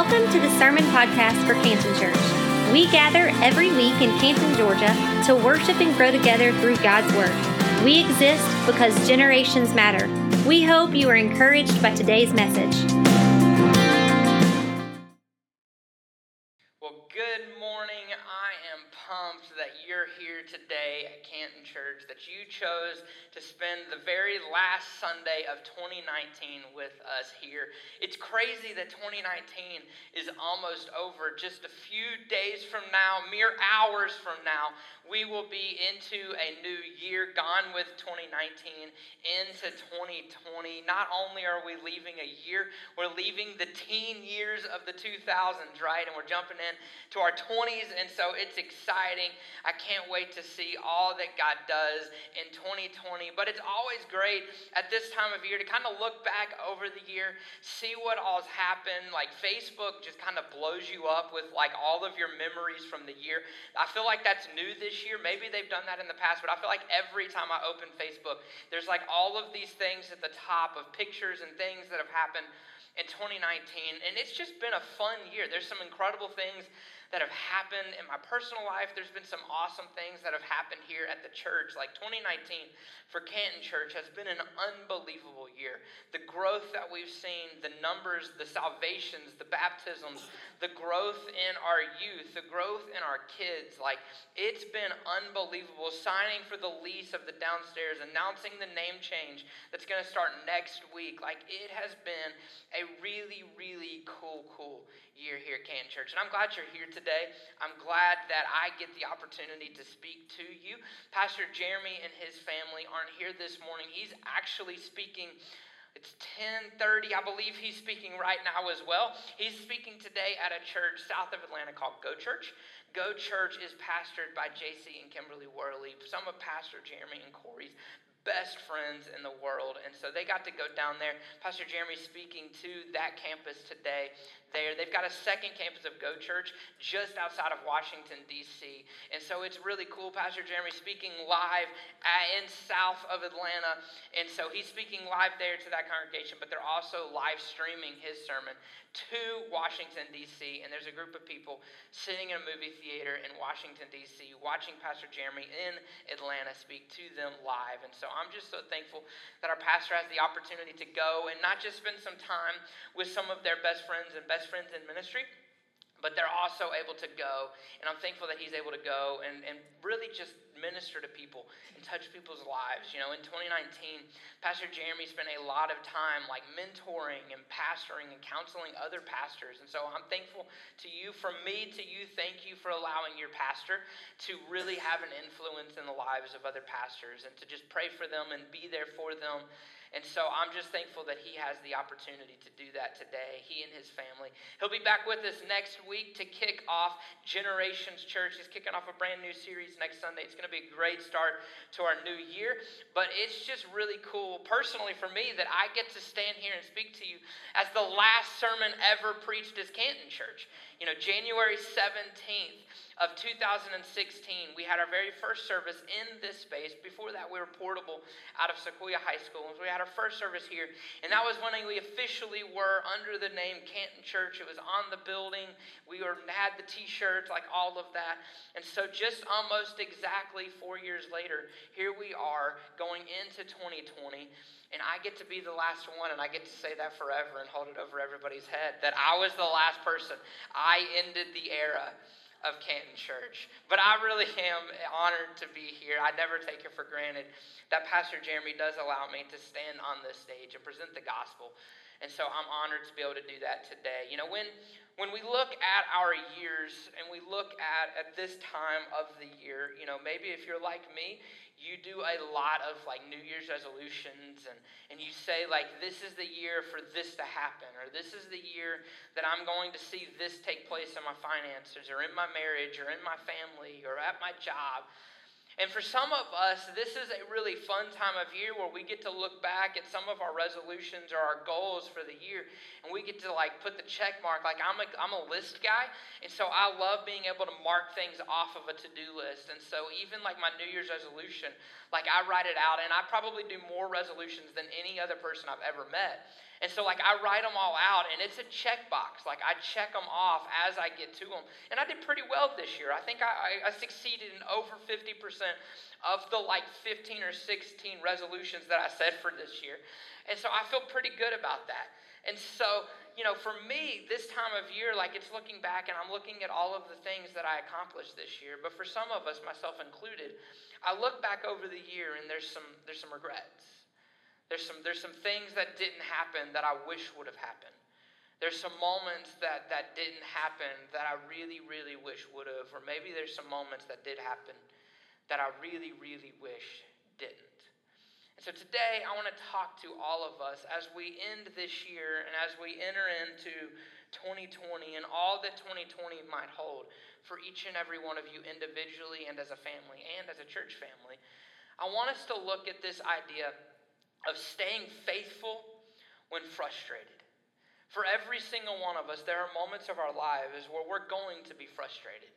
Welcome to the Sermon Podcast for Canton Church. We gather every week in Canton, Georgia to worship and grow together through God's Word. We exist because generations matter. We hope you are encouraged by today's message. Today at Canton Church, that you chose to spend the very last Sunday of 2019 with us here. It's crazy that 2019 is almost over. Just a few days from now, mere hours from now, we will be into a new year, gone with 2019, into 2020. Not only are we leaving a year, we're leaving the teen years of the 2000s, right? And we're jumping in to our 20s, and so it's exciting. I can't wait to see all that God does in 2020 but it's always great at this time of year to kind of look back over the year, see what all's happened. Like Facebook just kind of blows you up with like all of your memories from the year. I feel like that's new this year. Maybe they've done that in the past, but I feel like every time I open Facebook, there's like all of these things at the top of pictures and things that have happened in 2019. And it's just been a fun year. There's some incredible things that have happened in my personal life. There's been some awesome things that have happened here at the church. Like 2019 for Canton Church has been an unbelievable year. The growth that we've seen, the numbers, the salvations, the baptisms, the growth in our youth, the growth in our kids. Like it's been unbelievable. Signing for the lease of the downstairs, announcing the name change that's going to start next week. Like it has been a really, really cool, cool year here at Canton Church. And I'm glad you're here today. I'm glad that I get the opportunity to speak to you. Pastor Jeremy and his family aren't here this morning. He's actually speaking it's 10:30. I believe he's speaking right now as well. He's speaking today at a church south of Atlanta called Go Church. Go Church is pastored by JC and Kimberly Worley, some of Pastor Jeremy and Corey's best friends in the world. And so they got to go down there. Pastor Jeremy speaking to that campus today there. They've got a second campus of Go Church just outside of Washington, D.C. And so it's really cool. Pastor Jeremy speaking live in south of Atlanta. And so he's speaking live there to that congregation, but they're also live streaming his sermon to Washington, D.C. And there's a group of people sitting in a movie theater in Washington, D.C., watching Pastor Jeremy in Atlanta speak to them live. And so I'm just so thankful that our pastor has the opportunity to go and not just spend some time with some of their best friends and best friends in ministry, but they're also able to go. And I'm thankful that he's able to go and, and really just minister to people and touch people's lives. You know, in 2019, Pastor Jeremy spent a lot of time like mentoring and pastoring and counseling other pastors. And so I'm thankful to you, from me to you, thank you for allowing your pastor to really have an influence in the lives of other pastors and to just pray for them and be there for them and so I'm just thankful that he has the opportunity to do that today, he and his family. He'll be back with us next week to kick off Generations Church. He's kicking off a brand new series next Sunday. It's going to be a great start to our new year. But it's just really cool, personally, for me, that I get to stand here and speak to you as the last sermon ever preached as Canton Church. You know, January 17th of 2016, we had our very first service in this space. Before that, we were portable out of Sequoyah High School. We had our first service here. And that was when we officially were under the name Canton Church. It was on the building. We were, had the t shirts, like all of that. And so, just almost exactly four years later, here we are going into 2020. And I get to be the last one, and I get to say that forever and hold it over everybody's head that I was the last person. I ended the era of Canton Church. But I really am honored to be here. I never take it for granted that Pastor Jeremy does allow me to stand on this stage and present the gospel. And so I'm honored to be able to do that today. You know, when when we look at our years and we look at at this time of the year, you know, maybe if you're like me, you do a lot of like New Year's resolutions and, and you say, like, this is the year for this to happen, or this is the year that I'm going to see this take place in my finances, or in my marriage, or in my family, or at my job. And for some of us, this is a really fun time of year where we get to look back at some of our resolutions or our goals for the year, and we get to like put the check mark. Like I'm a, I'm a list guy, and so I love being able to mark things off of a to-do list. And so even like my New Year's resolution, like I write it out, and I probably do more resolutions than any other person I've ever met. And so, like, I write them all out, and it's a checkbox. Like, I check them off as I get to them. And I did pretty well this year. I think I, I, I succeeded in over 50% of the, like, 15 or 16 resolutions that I set for this year. And so I feel pretty good about that. And so, you know, for me, this time of year, like, it's looking back, and I'm looking at all of the things that I accomplished this year. But for some of us, myself included, I look back over the year, and there's some, there's some regrets there's some, there's some things that didn't happen that I wish would have happened. There's some moments that, that didn't happen that I really, really wish would have. Or maybe there's some moments that did happen that I really, really wish didn't. And so today I want to talk to all of us as we end this year and as we enter into 2020 and all that 2020 might hold for each and every one of you individually and as a family and as a church family. I want us to look at this idea of staying faithful when frustrated. For every single one of us, there are moments of our lives where we're going to be frustrated.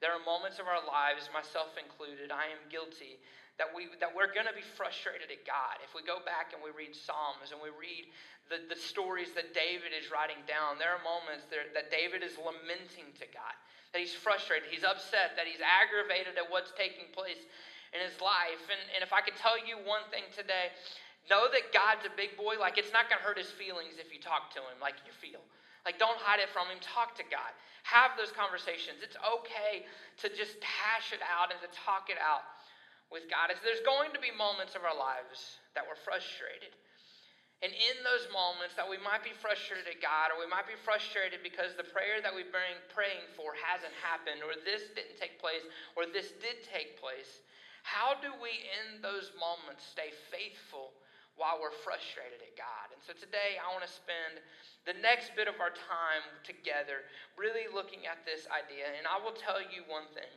There are moments of our lives, myself included, I am guilty, that, we, that we're going to be frustrated at God. If we go back and we read Psalms and we read the, the stories that David is writing down, there are moments there, that David is lamenting to God, that he's frustrated, he's upset, that he's aggravated at what's taking place in his life. And, and if I could tell you one thing today, Know that God's a big boy. Like, it's not going to hurt his feelings if you talk to him like you feel. Like, don't hide it from him. Talk to God. Have those conversations. It's okay to just hash it out and to talk it out with God. It's, there's going to be moments of our lives that we're frustrated. And in those moments that we might be frustrated at God, or we might be frustrated because the prayer that we've been praying for hasn't happened, or this didn't take place, or this did take place, how do we in those moments stay faithful while we're frustrated at God. And so today I want to spend the next bit of our time together really looking at this idea. And I will tell you one thing.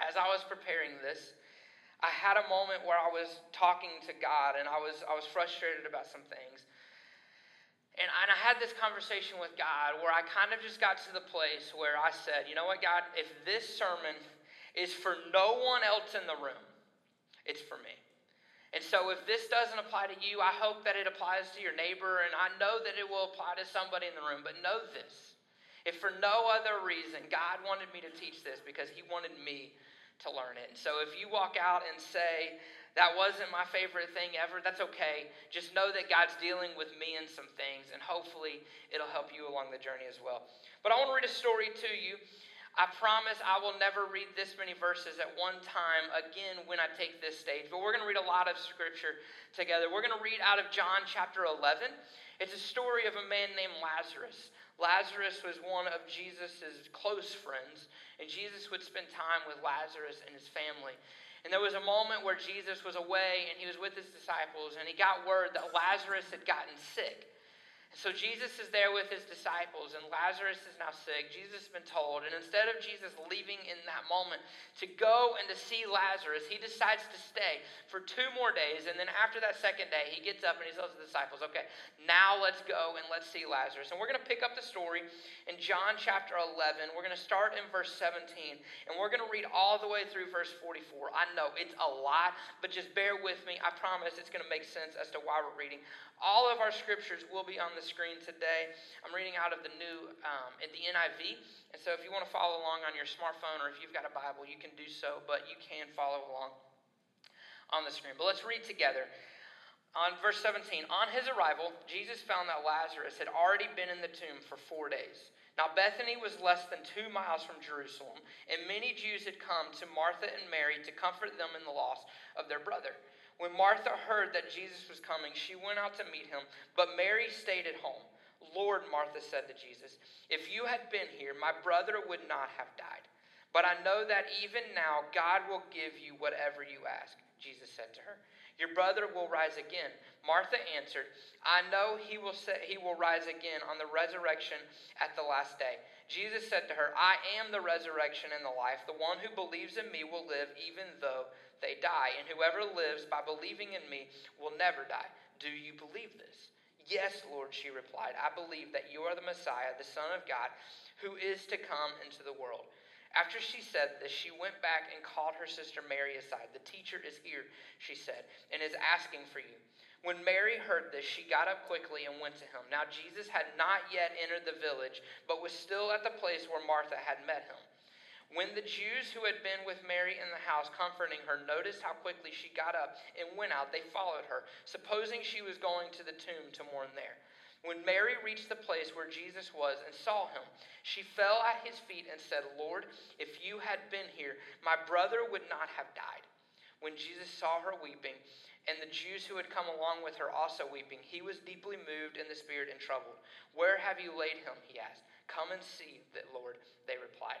As I was preparing this, I had a moment where I was talking to God and I was, I was frustrated about some things. And, and I had this conversation with God where I kind of just got to the place where I said, you know what, God, if this sermon is for no one else in the room, it's for me. And so, if this doesn't apply to you, I hope that it applies to your neighbor, and I know that it will apply to somebody in the room. But know this if for no other reason, God wanted me to teach this because He wanted me to learn it. And so, if you walk out and say, that wasn't my favorite thing ever, that's okay. Just know that God's dealing with me in some things, and hopefully, it'll help you along the journey as well. But I want to read a story to you I promise I will never read this many verses at one time again when I take this stage, but we're going to read a lot of scripture together. We're going to read out of John chapter 11. It's a story of a man named Lazarus. Lazarus was one of Jesus' close friends, and Jesus would spend time with Lazarus and his family. And there was a moment where Jesus was away and he was with his disciples, and he got word that Lazarus had gotten sick. So Jesus is there with his disciples, and Lazarus is now sick. Jesus has been told, and instead of Jesus leaving in that moment to go and to see Lazarus, he decides to stay for two more days. And then after that second day, he gets up and he tells the disciples, Okay, now let's go and let's see Lazarus. And we're going to pick up the story in John chapter 11. We're going to start in verse 17, and we're going to read all the way through verse 44. I know it's a lot, but just bear with me. I promise it's going to make sense as to why we're reading. All of our scriptures will be on the screen today. I'm reading out of the new, um, at the NIV. And so if you want to follow along on your smartphone or if you've got a Bible, you can do so, but you can follow along on the screen. But let's read together. On verse 17, on his arrival, Jesus found that Lazarus had already been in the tomb for four days. Now, Bethany was less than two miles from Jerusalem, and many Jews had come to Martha and Mary to comfort them in the loss of their brother. When Martha heard that Jesus was coming, she went out to meet him, but Mary stayed at home. Lord, Martha said to Jesus, if you had been here, my brother would not have died. But I know that even now God will give you whatever you ask. Jesus said to her, Your brother will rise again. Martha answered, I know he will, say, he will rise again on the resurrection at the last day. Jesus said to her, I am the resurrection and the life. The one who believes in me will live even though they die, and whoever lives by believing in me will never die. Do you believe this? Yes, Lord, she replied. I believe that you are the Messiah, the Son of God, who is to come into the world. After she said this, she went back and called her sister Mary aside. The teacher is here, she said, and is asking for you. When Mary heard this, she got up quickly and went to him. Now, Jesus had not yet entered the village, but was still at the place where Martha had met him. When the Jews who had been with Mary in the house comforting her noticed how quickly she got up and went out, they followed her, supposing she was going to the tomb to mourn there. When Mary reached the place where Jesus was and saw him, she fell at his feet and said, Lord, if you had been here, my brother would not have died. When Jesus saw her weeping, and the Jews who had come along with her also weeping, he was deeply moved in the spirit and troubled. Where have you laid him? He asked. Come and see that, Lord, they replied.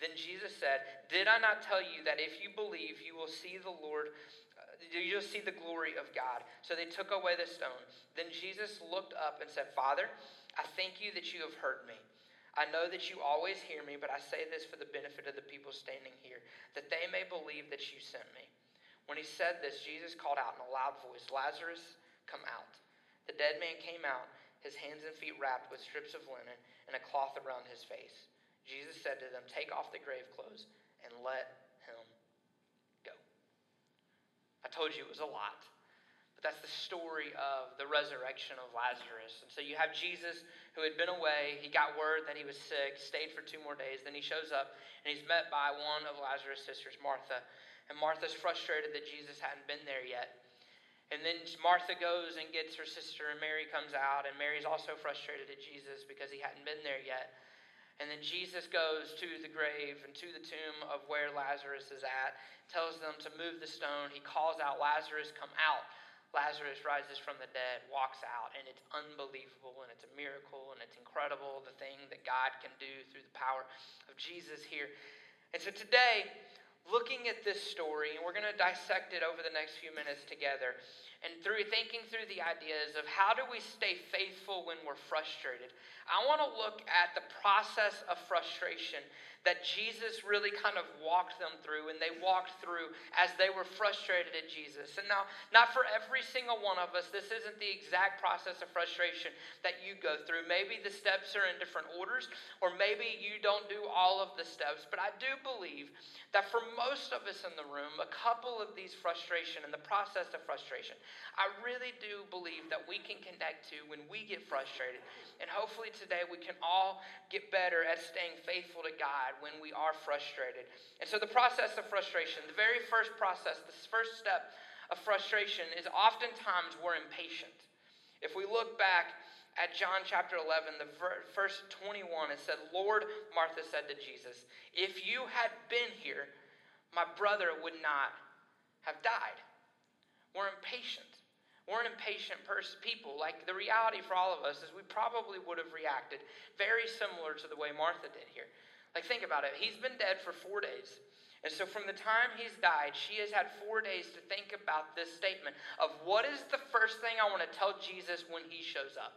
Then Jesus said, Did I not tell you that if you believe, you will see the Lord? Uh, you'll see the glory of God. So they took away the stone. Then Jesus looked up and said, Father, I thank you that you have heard me. I know that you always hear me, but I say this for the benefit of the people standing here, that they may believe that you sent me. When he said this, Jesus called out in a loud voice, Lazarus, come out. The dead man came out, his hands and feet wrapped with strips of linen and a cloth around his face. Jesus said to them, Take off the grave clothes and let him go. I told you it was a lot. But that's the story of the resurrection of Lazarus. And so you have Jesus who had been away. He got word that he was sick, stayed for two more days. Then he shows up and he's met by one of Lazarus' sisters, Martha. And Martha's frustrated that Jesus hadn't been there yet. And then Martha goes and gets her sister, and Mary comes out. And Mary's also frustrated at Jesus because he hadn't been there yet. And then Jesus goes to the grave and to the tomb of where Lazarus is at, tells them to move the stone. He calls out, Lazarus, come out. Lazarus rises from the dead, walks out, and it's unbelievable and it's a miracle and it's incredible the thing that God can do through the power of Jesus here. And so today, looking at this story, and we're going to dissect it over the next few minutes together, and through thinking through the ideas of how do we stay faithful when we're frustrated, I want to look at the process of frustration that Jesus really kind of walked them through and they walked through as they were frustrated at Jesus. And now, not for every single one of us, this isn't the exact process of frustration that you go through. Maybe the steps are in different orders, or maybe you don't do all of the steps. But I do believe that for most of us in the room, a couple of these frustration and the process of frustration, I really do believe that we can connect to when we get frustrated. And hopefully today we can all get better at staying faithful to God when we are frustrated. And so, the process of frustration, the very first process, the first step of frustration is oftentimes we're impatient. If we look back at John chapter 11, the verse 21, it said, Lord, Martha said to Jesus, if you had been here, my brother would not have died. We're impatient. We're an impatient person, people. Like the reality for all of us is we probably would have reacted very similar to the way Martha did here. Like, think about it. He's been dead for four days. And so, from the time he's died, she has had four days to think about this statement of what is the first thing I want to tell Jesus when he shows up.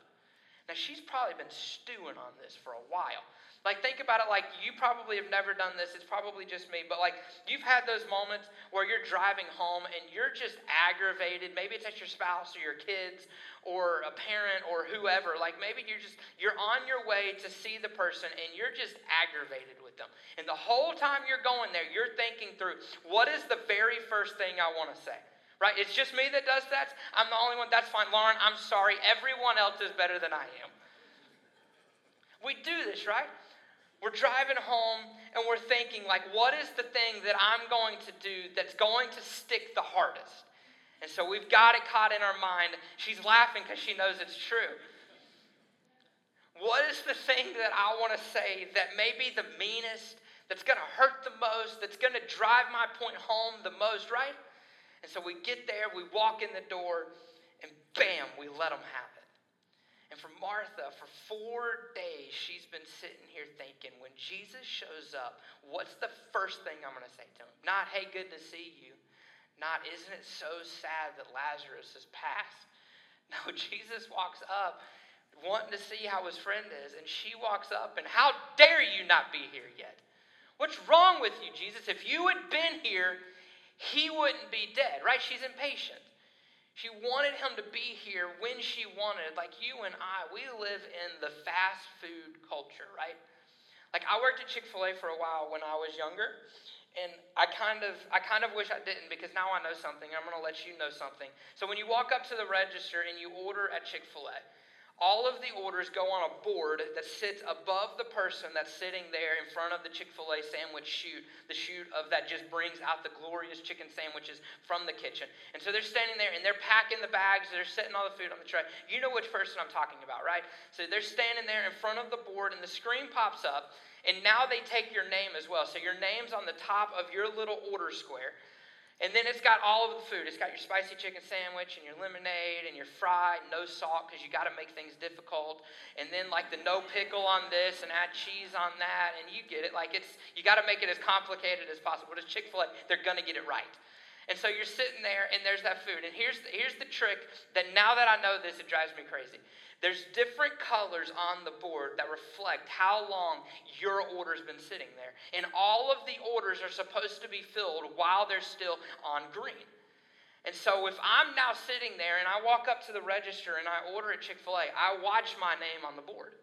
Now, she's probably been stewing on this for a while. Like, think about it like you probably have never done this. It's probably just me. But, like, you've had those moments where you're driving home and you're just aggravated. Maybe it's at your spouse or your kids or a parent or whoever. Like, maybe you're just, you're on your way to see the person and you're just aggravated with them. And the whole time you're going there, you're thinking through what is the very first thing I want to say? Right? It's just me that does that. I'm the only one. That's fine. Lauren, I'm sorry. Everyone else is better than I am. We do this, right? We're driving home and we're thinking, like, what is the thing that I'm going to do that's going to stick the hardest? And so we've got it caught in our mind. She's laughing because she knows it's true. What is the thing that I want to say that may be the meanest, that's going to hurt the most, that's going to drive my point home the most, right? And so we get there, we walk in the door, and bam, we let them have it. And for Martha, for four days, she's been sitting here thinking, when Jesus shows up, what's the first thing I'm going to say to him? Not, hey, good to see you. Not, isn't it so sad that Lazarus has passed? No, Jesus walks up wanting to see how his friend is, and she walks up, and how dare you not be here yet? What's wrong with you, Jesus? If you had been here, he wouldn't be dead, right? She's impatient. She wanted him to be here when she wanted. Like you and I, we live in the fast food culture, right? Like I worked at Chick-fil-A for a while when I was younger, and I kind of I kind of wish I didn't because now I know something. I'm going to let you know something. So when you walk up to the register and you order at Chick-fil-A, all of the orders go on a board that sits above the person that's sitting there in front of the Chick fil A sandwich chute, the chute of that just brings out the glorious chicken sandwiches from the kitchen. And so they're standing there and they're packing the bags, they're setting all the food on the tray. You know which person I'm talking about, right? So they're standing there in front of the board and the screen pops up, and now they take your name as well. So your name's on the top of your little order square. And then it's got all of the food. It's got your spicy chicken sandwich and your lemonade and your fry, no salt because you got to make things difficult. And then like the no pickle on this and add cheese on that, and you get it. Like it's you got to make it as complicated as possible. But it's Chick Fil A, they're gonna get it right. And so you're sitting there and there's that food. And here's the, here's the trick that now that I know this, it drives me crazy. There's different colors on the board that reflect how long your order's been sitting there. And all of the orders are supposed to be filled while they're still on green. And so if I'm now sitting there and I walk up to the register and I order at Chick fil A, I watch my name on the board.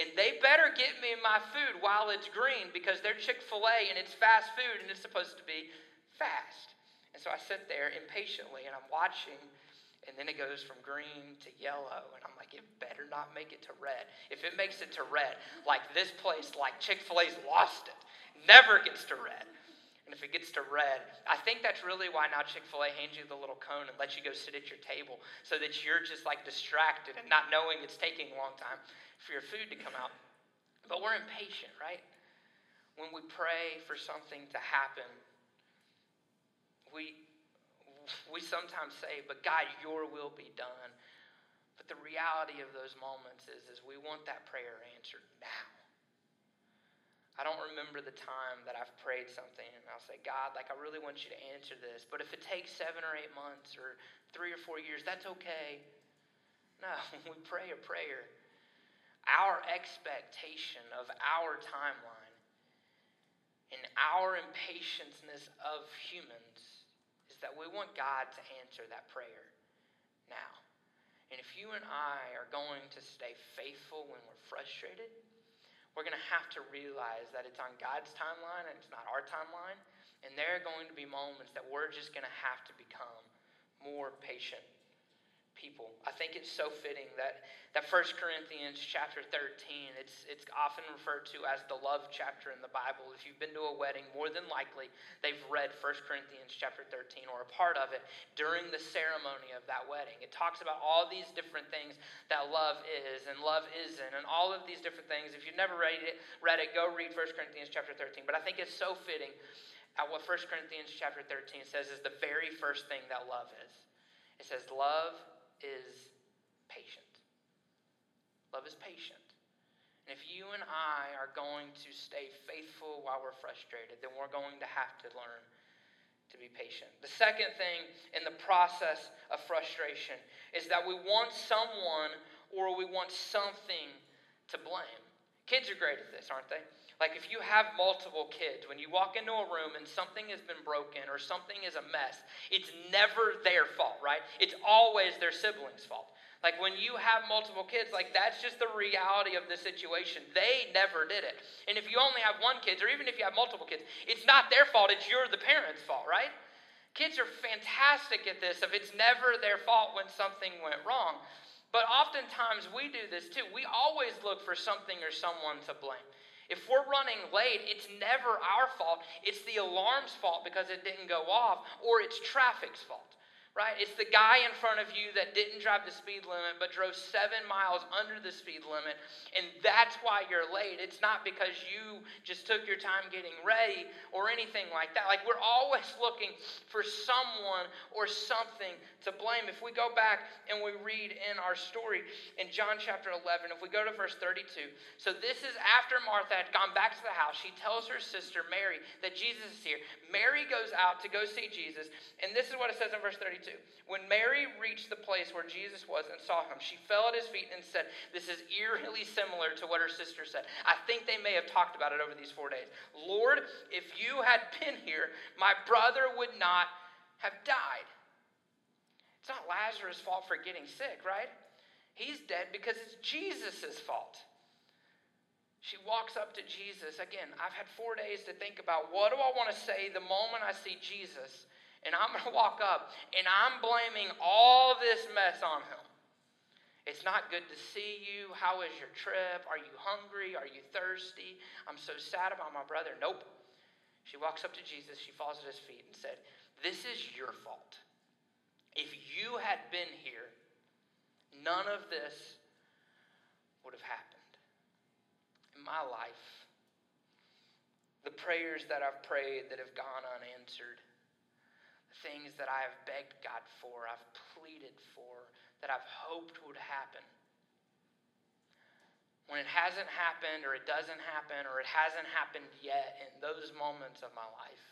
And they better get me my food while it's green because they're Chick fil A and it's fast food and it's supposed to be fast. So I sit there impatiently and I'm watching and then it goes from green to yellow and i'm like it better not make it to red. If it makes it to red like this place like chick-fil-a's lost it. Never gets to red. And if it gets to red i think that's really why now chick-fil-a hands you the little cone and lets you go sit at your table so that you're just like distracted and not knowing it's taking a long time for your food to come out. But we're impatient right? When we pray for something to happen we we sometimes say, but God, your will be done. But the reality of those moments is, is we want that prayer answered now. I don't remember the time that I've prayed something and I'll say, God, like I really want you to answer this. But if it takes seven or eight months or three or four years, that's okay. No, we pray a prayer, our expectation of our timeline and our impatientness of humans that we want God to answer that prayer now. And if you and I are going to stay faithful when we're frustrated, we're going to have to realize that it's on God's timeline and it's not our timeline. And there are going to be moments that we're just going to have to become more patient people. I think it's so fitting that, that 1 Corinthians chapter 13, it's, it's often referred to as the love chapter in the Bible. If you've been to a wedding, more than likely they've read 1 Corinthians chapter 13 or a part of it during the ceremony of that wedding. It talks about all these different things that love is and love isn't and all of these different things. If you've never read it, read it go read 1 Corinthians chapter 13. But I think it's so fitting at what 1 Corinthians chapter 13 says is the very first thing that love is. It says, Love is patient. Love is patient. And if you and I are going to stay faithful while we're frustrated, then we're going to have to learn to be patient. The second thing in the process of frustration is that we want someone or we want something to blame. Kids are great at this, aren't they? Like if you have multiple kids, when you walk into a room and something has been broken or something is a mess, it's never their fault, right? It's always their sibling's fault. Like when you have multiple kids, like that's just the reality of the situation. They never did it. And if you only have one kid, or even if you have multiple kids, it's not their fault, it's your the parents' fault, right? Kids are fantastic at this if it's never their fault when something went wrong. But oftentimes we do this too. We always look for something or someone to blame. If we're running late, it's never our fault. It's the alarm's fault because it didn't go off, or it's traffic's fault right? It's the guy in front of you that didn't drive the speed limit but drove seven miles under the speed limit, and that's why you're late. It's not because you just took your time getting ready or anything like that. Like, we're always looking for someone or something to blame. If we go back and we read in our story in John chapter 11, if we go to verse 32, so this is after Martha had gone back to the house. She tells her sister Mary that Jesus is here. Mary goes out to go see Jesus, and this is what it says in verse 32. 32. When Mary reached the place where Jesus was and saw him, she fell at his feet and said, This is eerily similar to what her sister said. I think they may have talked about it over these four days. Lord, if you had been here, my brother would not have died. It's not Lazarus' fault for getting sick, right? He's dead because it's Jesus' fault. She walks up to Jesus. Again, I've had four days to think about what do I want to say the moment I see Jesus. And I'm going to walk up and I'm blaming all this mess on him. It's not good to see you. How is your trip? Are you hungry? Are you thirsty? I'm so sad about my brother. Nope. She walks up to Jesus. She falls at his feet and said, This is your fault. If you had been here, none of this would have happened In my life, the prayers that I've prayed that have gone unanswered, things that I have begged God for, I've pleaded for, that I've hoped would happen. When it hasn't happened, or it doesn't happen, or it hasn't happened yet in those moments of my life,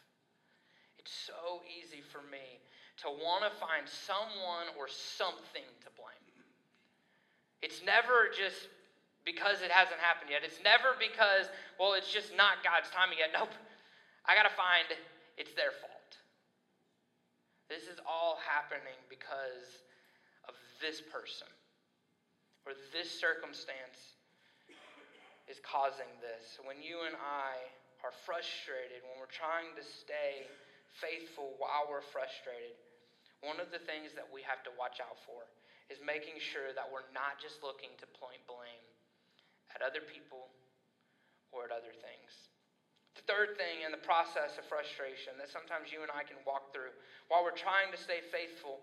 it's so easy for me to want to find someone or something to blame. It's never just because it hasn't happened yet. It's never because, well, it's just not God's timing yet. Nope. I got to find it's their fault. This is all happening because of this person or this circumstance is causing this. When you and I are frustrated, when we're trying to stay faithful while we're frustrated, one of the things that we have to watch out for is making sure that we're not just looking to point blame at other people or at other things. The third thing in the process of frustration that sometimes you and I can walk through while we're trying to stay faithful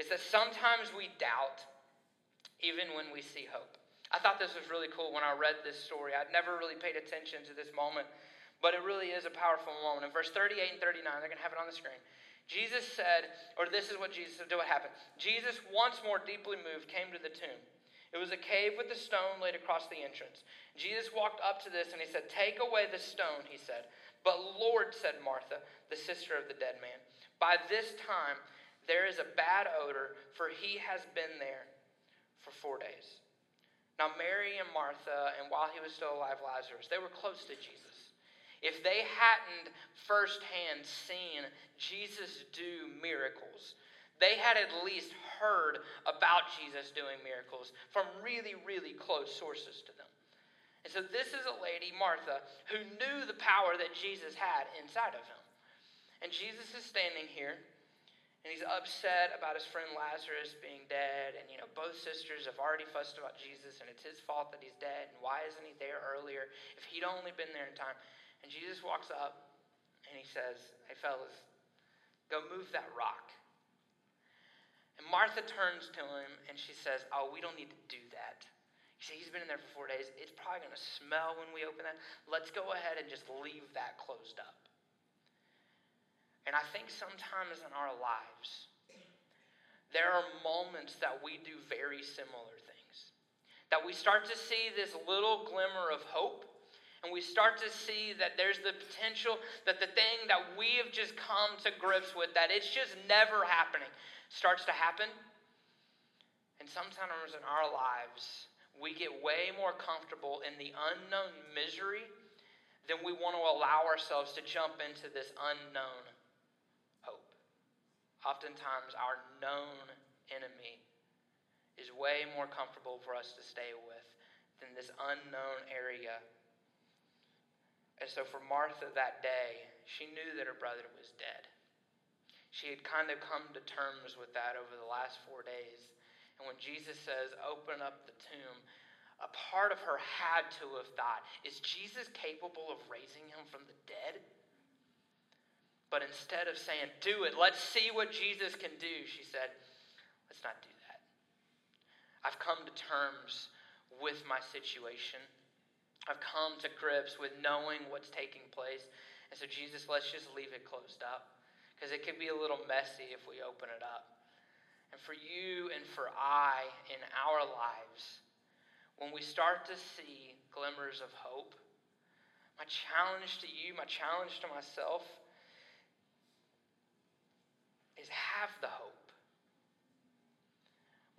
is that sometimes we doubt even when we see hope. I thought this was really cool when I read this story. I'd never really paid attention to this moment, but it really is a powerful moment. In verse 38 and 39, they're going to have it on the screen. Jesus said, or this is what Jesus said, what happened. Jesus, once more deeply moved, came to the tomb. It was a cave with a stone laid across the entrance. Jesus walked up to this and he said, Take away the stone, he said. But Lord, said Martha, the sister of the dead man, by this time there is a bad odor, for he has been there for four days. Now, Mary and Martha, and while he was still alive, Lazarus, they were close to Jesus. If they hadn't firsthand seen Jesus do miracles, they had at least heard about Jesus doing miracles from really, really close sources to them. And so this is a lady, Martha, who knew the power that Jesus had inside of him. And Jesus is standing here, and he's upset about his friend Lazarus being dead. And, you know, both sisters have already fussed about Jesus, and it's his fault that he's dead. And why isn't he there earlier if he'd only been there in time? And Jesus walks up, and he says, Hey, fellas, go move that rock. And Martha turns to him and she says, Oh, we don't need to do that. You see, he's been in there for four days. It's probably going to smell when we open that. Let's go ahead and just leave that closed up. And I think sometimes in our lives, there are moments that we do very similar things. That we start to see this little glimmer of hope, and we start to see that there's the potential that the thing that we have just come to grips with, that it's just never happening starts to happen. And sometimes in our lives, we get way more comfortable in the unknown misery than we want to allow ourselves to jump into this unknown hope. Oftentimes, our known enemy is way more comfortable for us to stay with than this unknown area. And so, for Martha that day, she knew that her brother was dead. She had kind of come to terms with that over the last four days. And when Jesus says, open up the tomb, a part of her had to have thought, is Jesus capable of raising him from the dead? But instead of saying, do it, let's see what Jesus can do, she said, let's not do that. I've come to terms with my situation. I've come to grips with knowing what's taking place. And so, Jesus, let's just leave it closed up because it can be a little messy if we open it up. And for you and for I in our lives, when we start to see glimmers of hope, my challenge to you, my challenge to myself is have the hope.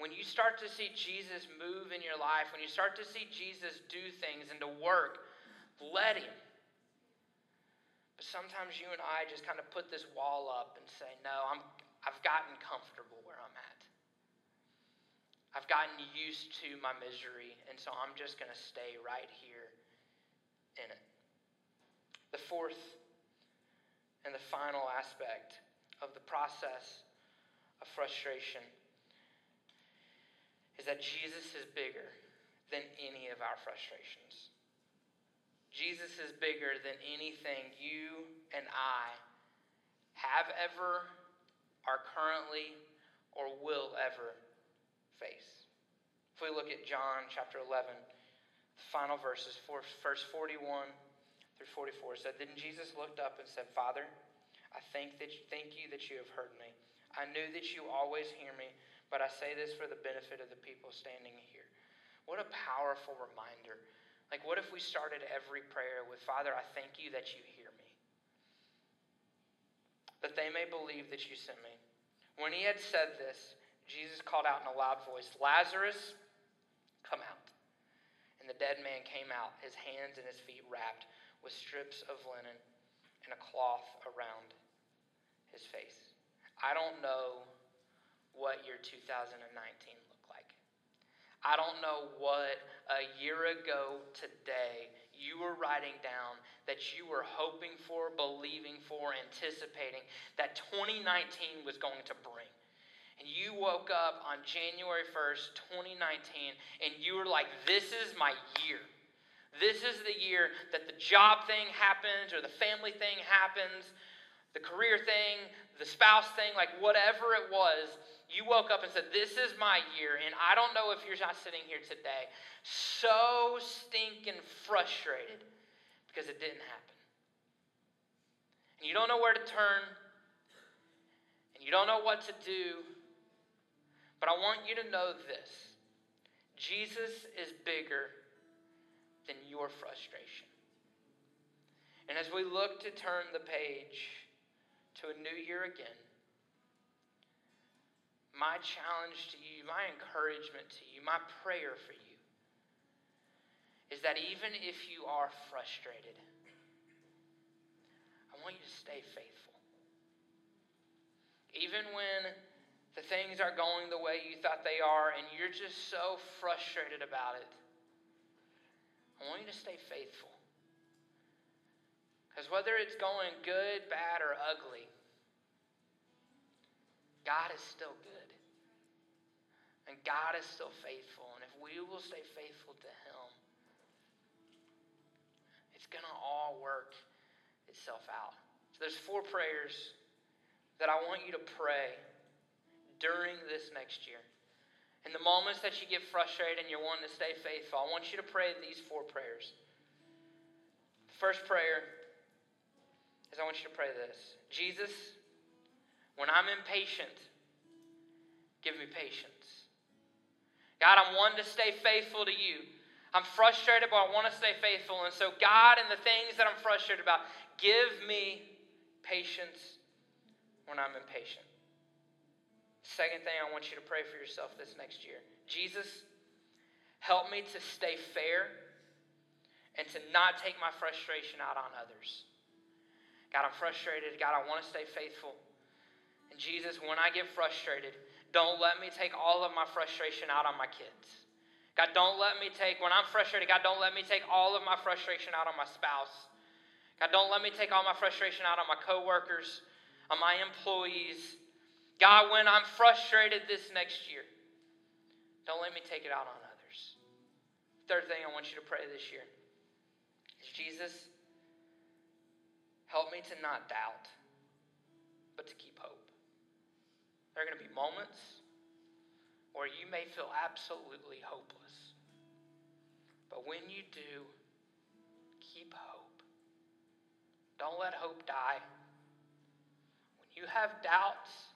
when you start to see Jesus move in your life, when you start to see Jesus do things and to work, let him. Sometimes you and I just kind of put this wall up and say, no, I'm, I've gotten comfortable where I'm at. I've gotten used to my misery, and so I'm just going to stay right here in it. The fourth and the final aspect of the process of frustration is that Jesus is bigger than any of our frustrations. Jesus is bigger than anything you and I have ever, are currently, or will ever face. If we look at John chapter 11, the final verses, verse 41 through 44 said, Then Jesus looked up and said, Father, I thank, that you, thank you that you have heard me. I knew that you always hear me but I say this for the benefit of the people standing here. What a powerful reminder. Like, what if we started every prayer with, Father, I thank you that you hear me, that they may believe that you sent me. When he had said this, Jesus called out in a loud voice, Lazarus, come out. And the dead man came out, his hands and his feet wrapped with strips of linen and a cloth around his face. I don't know what your 2019 looked like. I don't know what a year ago today you were writing down that you were hoping for, believing for, anticipating that 2019 was going to bring. And you woke up on January 1st, 2019, and you were like, This is my year. This is the year that the job thing happens or the family thing happens, the career thing, the spouse thing, like whatever it was you woke up and said, This is my year. And I don't know if you're not sitting here today so stinking frustrated because it didn't happen. And you don't know where to turn, and you don't know what to do. But I want you to know this Jesus is bigger than your frustration. And as we look to turn the page to a new year again, my challenge to you, my encouragement to you, my prayer for you is that even if you are frustrated, I want you to stay faithful. Even when the things are going the way you thought they are and you're just so frustrated about it, I want you to stay faithful. Because whether it's going good, bad, or ugly, God is still good. And God is still faithful. And if we will stay faithful to Him, it's going to all work itself out. So there's four prayers that I want you to pray during this next year. In the moments that you get frustrated and you're wanting to stay faithful, I want you to pray these four prayers. The first prayer is I want you to pray this Jesus, when I'm impatient, give me patience. God, I'm one to stay faithful to you. I'm frustrated, but I want to stay faithful. And so, God, in the things that I'm frustrated about, give me patience when I'm impatient. Second thing, I want you to pray for yourself this next year Jesus, help me to stay fair and to not take my frustration out on others. God, I'm frustrated. God, I want to stay faithful. And Jesus, when I get frustrated, don't let me take all of my frustration out on my kids. God, don't let me take, when I'm frustrated, God, don't let me take all of my frustration out on my spouse. God, don't let me take all my frustration out on my coworkers, on my employees. God, when I'm frustrated this next year, don't let me take it out on others. Third thing I want you to pray this year is Jesus, help me to not doubt, but to keep hope. There are going to be moments where you may feel absolutely hopeless. But when you do, keep hope. Don't let hope die. When you have doubts,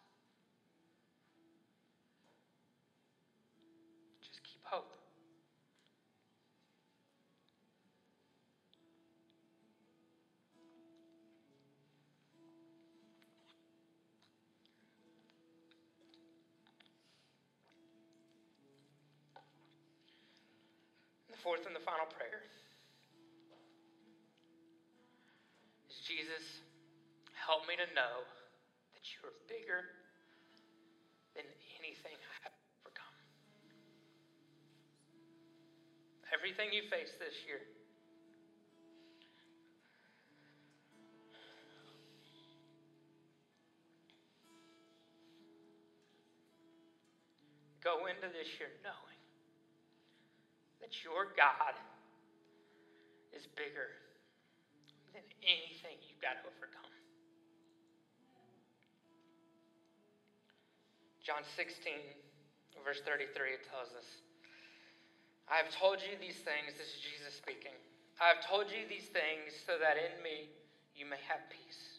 fourth and the final prayer is Jesus, help me to know that you are bigger than anything I have overcome. Everything you face this year. Go into this year knowing that your God is bigger than anything you've got to overcome. John 16, verse 33, it tells us, I have told you these things, this is Jesus speaking. I have told you these things so that in me you may have peace.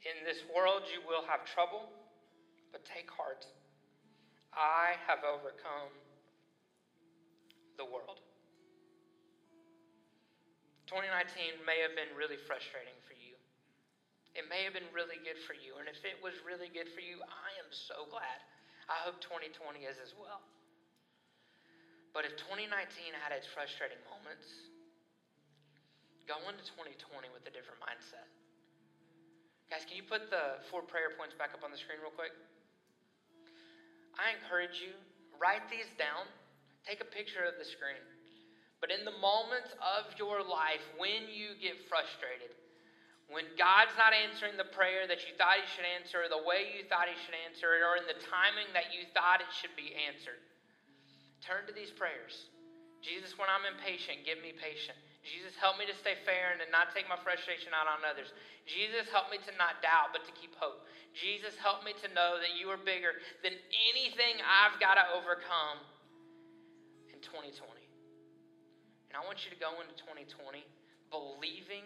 In this world you will have trouble, but take heart. I have overcome the world. 2019 may have been really frustrating for you. It may have been really good for you. And if it was really good for you, I am so glad. I hope 2020 is as well. But if 2019 had its frustrating moments, go into 2020 with a different mindset. Guys, can you put the four prayer points back up on the screen real quick? I encourage you, write these down, take a picture of the screen. But in the moments of your life when you get frustrated, when God's not answering the prayer that you thought He should answer, or the way you thought He should answer it, or in the timing that you thought it should be answered, turn to these prayers. Jesus, when I'm impatient, give me patience. Jesus, help me to stay fair and to not take my frustration out on others. Jesus, help me to not doubt, but to keep hope. Jesus, help me to know that you are bigger than anything I've got to overcome in 2020. And I want you to go into 2020 believing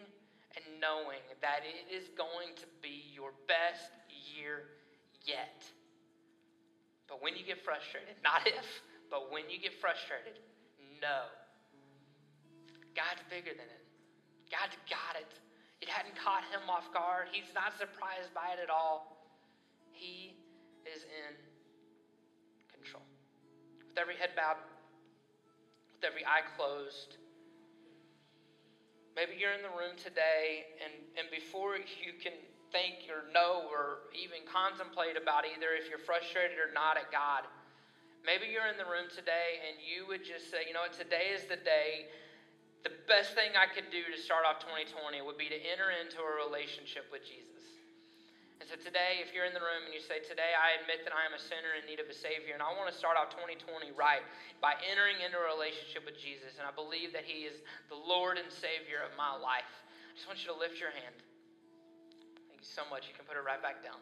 and knowing that it is going to be your best year yet. But when you get frustrated, not if, but when you get frustrated, know God's bigger than it. God's got it. It hadn't caught him off guard. He's not surprised by it at all. He is in control. With every head bowed, with every eye closed, maybe you're in the room today, and, and before you can think or know or even contemplate about either if you're frustrated or not at God, maybe you're in the room today and you would just say, you know what, today is the day. The best thing I could do to start off 2020 would be to enter into a relationship with Jesus. And so today, if you're in the room and you say, Today I admit that I am a sinner in need of a Savior, and I want to start off 2020 right by entering into a relationship with Jesus, and I believe that He is the Lord and Savior of my life, I just want you to lift your hand. Thank you so much. You can put it right back down.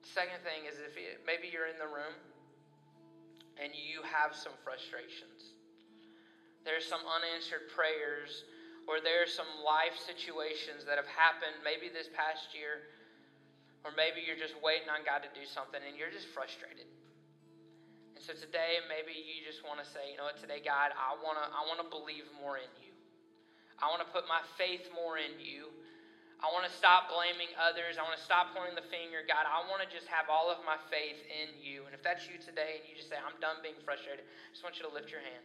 Second thing is if maybe you're in the room and you have some frustrations. There's some unanswered prayers, or there's some life situations that have happened maybe this past year, or maybe you're just waiting on God to do something and you're just frustrated. And so today, maybe you just want to say, you know what, today, God, I want to I want to believe more in you. I want to put my faith more in you. I want to stop blaming others. I want to stop pointing the finger. God, I want to just have all of my faith in you. And if that's you today and you just say, I'm done being frustrated, I just want you to lift your hand.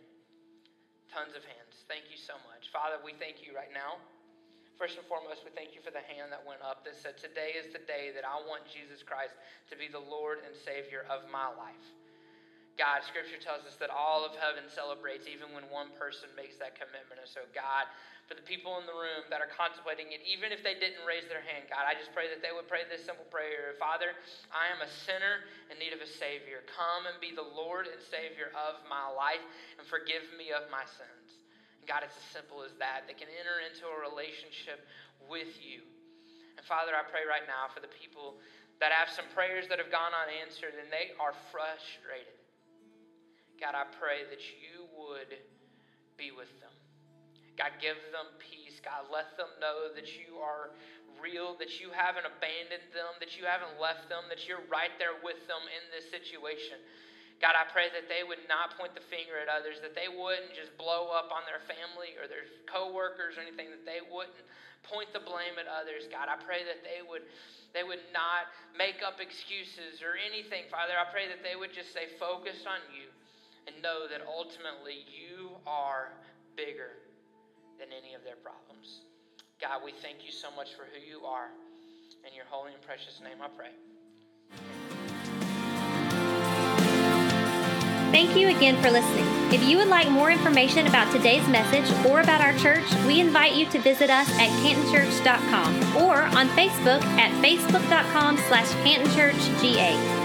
Tons of hands. Thank you so much. Father, we thank you right now. First and foremost, we thank you for the hand that went up that said, Today is the day that I want Jesus Christ to be the Lord and Savior of my life. God, Scripture tells us that all of heaven celebrates even when one person makes that commitment. And so, God, for the people in the room that are contemplating it, even if they didn't raise their hand, God, I just pray that they would pray this simple prayer Father, I am a sinner in need of a Savior. Come and be the Lord and Savior of my life and forgive me of my sins. And God, it's as simple as that. They can enter into a relationship with you. And Father, I pray right now for the people that have some prayers that have gone unanswered and they are frustrated. God, I pray that you would be with them. God, give them peace. God, let them know that you are real, that you haven't abandoned them, that you haven't left them, that you're right there with them in this situation. God, I pray that they would not point the finger at others, that they wouldn't just blow up on their family or their coworkers or anything, that they wouldn't point the blame at others. God, I pray that they would they would not make up excuses or anything. Father, I pray that they would just stay focused on you and know that ultimately you are bigger than any of their problems. God, we thank you so much for who you are. In your holy and precious name I pray. Thank you again for listening. If you would like more information about today's message or about our church, we invite you to visit us at cantonchurch.com or on Facebook at facebook.com slash cantonchurchga.